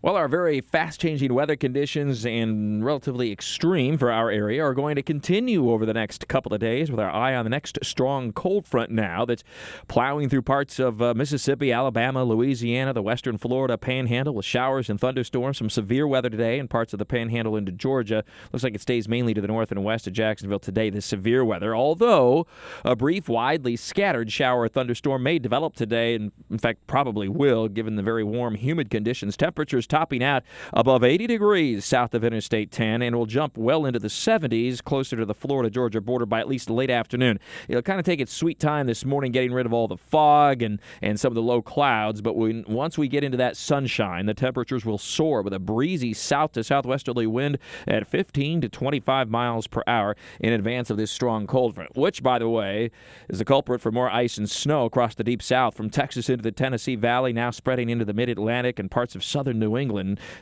Well, our very fast changing weather conditions and relatively extreme for our area are going to continue over the next couple of days with our eye on the next strong cold front now that's plowing through parts of uh, Mississippi, Alabama, Louisiana, the western Florida panhandle with showers and thunderstorms. Some severe weather today in parts of the panhandle into Georgia. Looks like it stays mainly to the north and west of Jacksonville today, the severe weather, although a brief, widely scattered shower or thunderstorm may develop today, and in fact, probably will, given the very warm, humid conditions. Temperatures topping out above 80 degrees south of Interstate 10 and will jump well into the 70s closer to the Florida Georgia border by at least late afternoon. It'll kind of take its sweet time this morning getting rid of all the fog and, and some of the low clouds, but when, once we get into that sunshine, the temperatures will soar with a breezy south to southwesterly wind at 15 to 25 miles per hour in advance of this strong cold front, which, by the way, is the culprit for more ice and snow across the deep south from Texas into the Tennessee Valley, now spreading into the mid Atlantic and parts of southern New England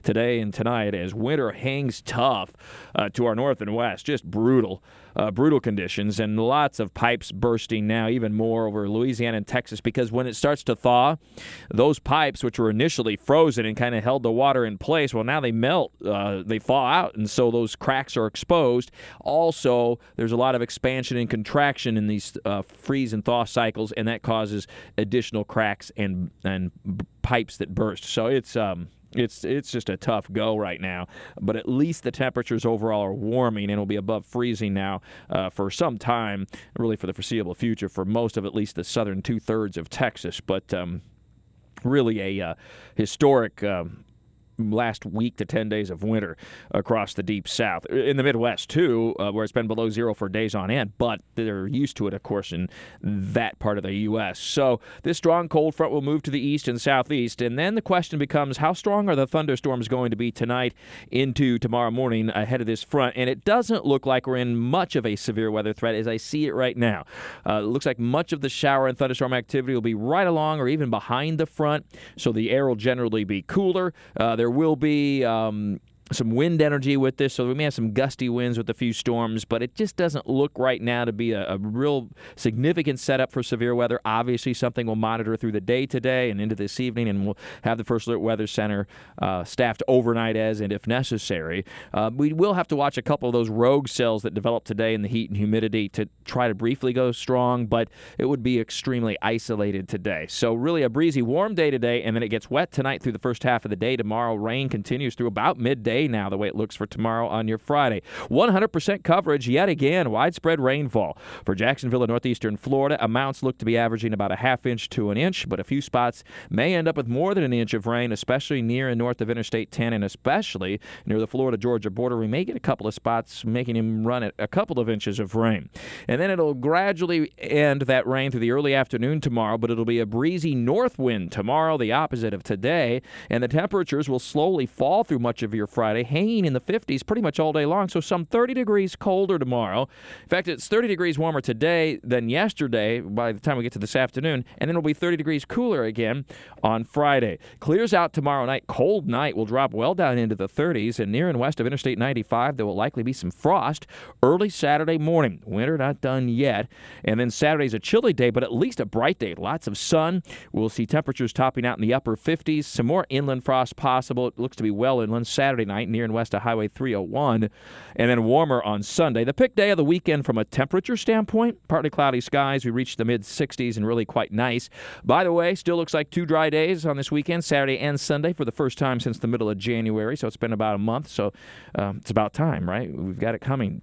today and tonight as winter hangs tough uh, to our north and west. Just brutal, uh, brutal conditions, and lots of pipes bursting now, even more over Louisiana and Texas, because when it starts to thaw, those pipes, which were initially frozen and kind of held the water in place, well, now they melt, uh, they thaw out, and so those cracks are exposed. Also, there's a lot of expansion and contraction in these uh, freeze and thaw cycles, and that causes additional cracks and and pipes that burst. So it's um, it's it's just a tough go right now, but at least the temperatures overall are warming and it'll be above freezing now uh, for some time, really for the foreseeable future for most of at least the southern two thirds of Texas. But um, really a uh, historic. Um, last week to 10 days of winter across the deep south. In the Midwest, too, uh, where it's been below zero for days on end, but they're used to it, of course, in that part of the U.S. So this strong cold front will move to the east and southeast, and then the question becomes how strong are the thunderstorms going to be tonight into tomorrow morning ahead of this front? And it doesn't look like we're in much of a severe weather threat as I see it right now. Uh, it looks like much of the shower and thunderstorm activity will be right along or even behind the front, so the air will generally be cooler. Uh, there will be um, some wind energy with this, so we may have some gusty winds with a few storms, but it just doesn't look right now to be a, a, real significant setup for severe weather. Obviously, something we'll monitor through the day today and into this evening, and we'll have the First Alert Weather Center uh, staffed overnight as and if necessary. Uh, we will have to watch a couple of those rogue cells that develop today in the heat and humidity to try to briefly go strong, but it would be extremely isolated today. So, really, a breezy, warm day today, and then it gets wet tonight through the first half of the day. Tomorrow, rain continues through about midday now, the way it looks for tomorrow on your Friday. 100% coverage yet again, widespread rainfall. For Jacksonville and northeastern Florida, amounts look to be averaging about a half inch to an inch, but a few spots may end up with more than an inch of rain, especially near and north of Interstate 10 and especially near the Florida Georgia border. We may get a couple of spots making him run at a couple of inches of rain. And then it'll gradually end that rain through the early afternoon tomorrow, but it'll be a breezy north wind tomorrow, the opposite of today, and the temperatures will slowly fall through much of your Friday Friday, hanging in the 50s pretty much all day long. So some 30 degrees colder tomorrow. In fact, it's 30 degrees warmer today than yesterday by the time we get to this afternoon, and then it'll be 30 degrees cooler again on Friday. Clears out tomorrow night. Cold night will drop well down into the 30s, and near and west of Interstate 95, there will likely be some frost early Saturday morning. Winter not done yet. And then Saturday's a chilly day, but at least a bright day. Lots of sun. We'll see temperatures topping out in the upper 50s. Some more inland frost possible. It looks to be well inland Saturday night night near and west of Highway 301, and then warmer on Sunday. The pick day of the weekend from a temperature standpoint, partly cloudy skies. We reached the mid 60s and really quite nice. By the way, still looks like two dry days on this weekend, Saturday and Sunday, for the first time since the middle of January. So it's been about a month. So um, it's about time, right? We've got it coming.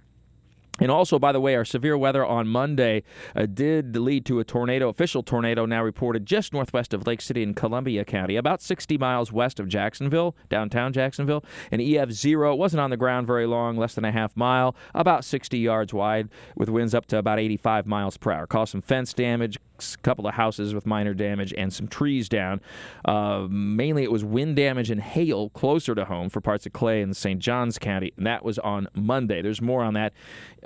And also, by the way, our severe weather on Monday uh, did lead to a tornado, official tornado now reported just northwest of Lake City in Columbia County, about 60 miles west of Jacksonville, downtown Jacksonville. An EF zero it wasn't on the ground very long, less than a half mile, about 60 yards wide, with winds up to about 85 miles per hour. Caused some fence damage, a couple of houses with minor damage, and some trees down. Uh, mainly, it was wind damage and hail closer to home for parts of Clay and St. Johns County, and that was on Monday. There's more on that.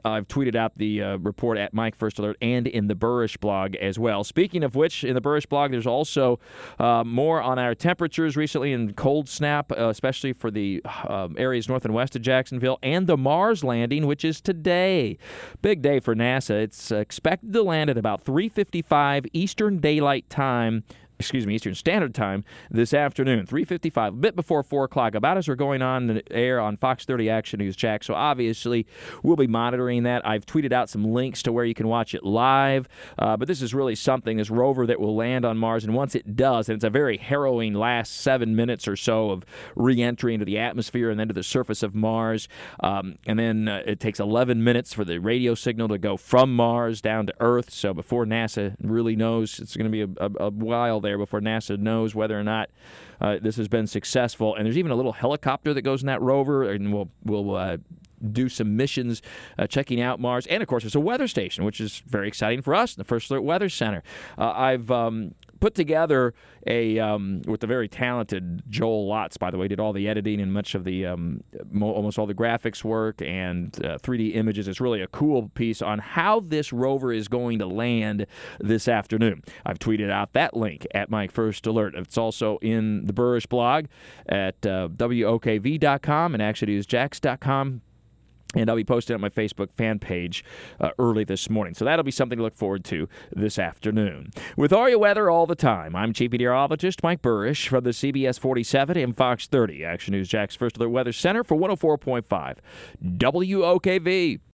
I've tweeted out the uh, report at Mike First Alert and in the Buresh blog as well. Speaking of which, in the Buresh blog, there's also uh, more on our temperatures recently in cold snap, uh, especially for the um, areas north and west of Jacksonville, and the Mars landing, which is today. Big day for NASA. It's expected to land at about 3:55 Eastern Daylight Time excuse me, Eastern Standard Time this afternoon, 3:55, a bit before four o'clock. About as we're going on the air on Fox 30 Action News, Jax. So obviously, we'll be monitoring that. I've tweeted out some links to where you can watch it live. Uh, but this is really something. This rover that will land on Mars, and once it does, and it's a very harrowing last seven minutes or so of re-entry into the atmosphere and then to the surface of Mars, um, and then uh, it takes 11 minutes for the radio signal to go from Mars down to Earth. So before NASA really knows, it's going to be a, a, a while there before NASA knows whether or not uh, this has been successful. And there's even a little helicopter that goes in that rover, and we'll we'll uh, do some missions uh, checking out Mars. And of course, there's a weather station, which is very exciting for us, the First Alert Weather Center. Uh, I've um, put together a um, with the very talented Joel Lotz, by the way, did all the editing and much of the um, mo- almost all the graphics work and uh, 3D images. It's really a cool piece on how this rover is going to land this afternoon. I've tweeted out that link at my first alert. It's also in the Buresh blog at uh, wokv.com and actionnewsjax.com and I'll be posting on my Facebook fan page uh, early this morning. So that'll be something to look forward to this afternoon. With your weather all the time, I'm Chief Meteorologist Mike Buresh from the CBS 47 and Fox 30 Action News Jax First Alert Weather Center for 104.5 WOKV.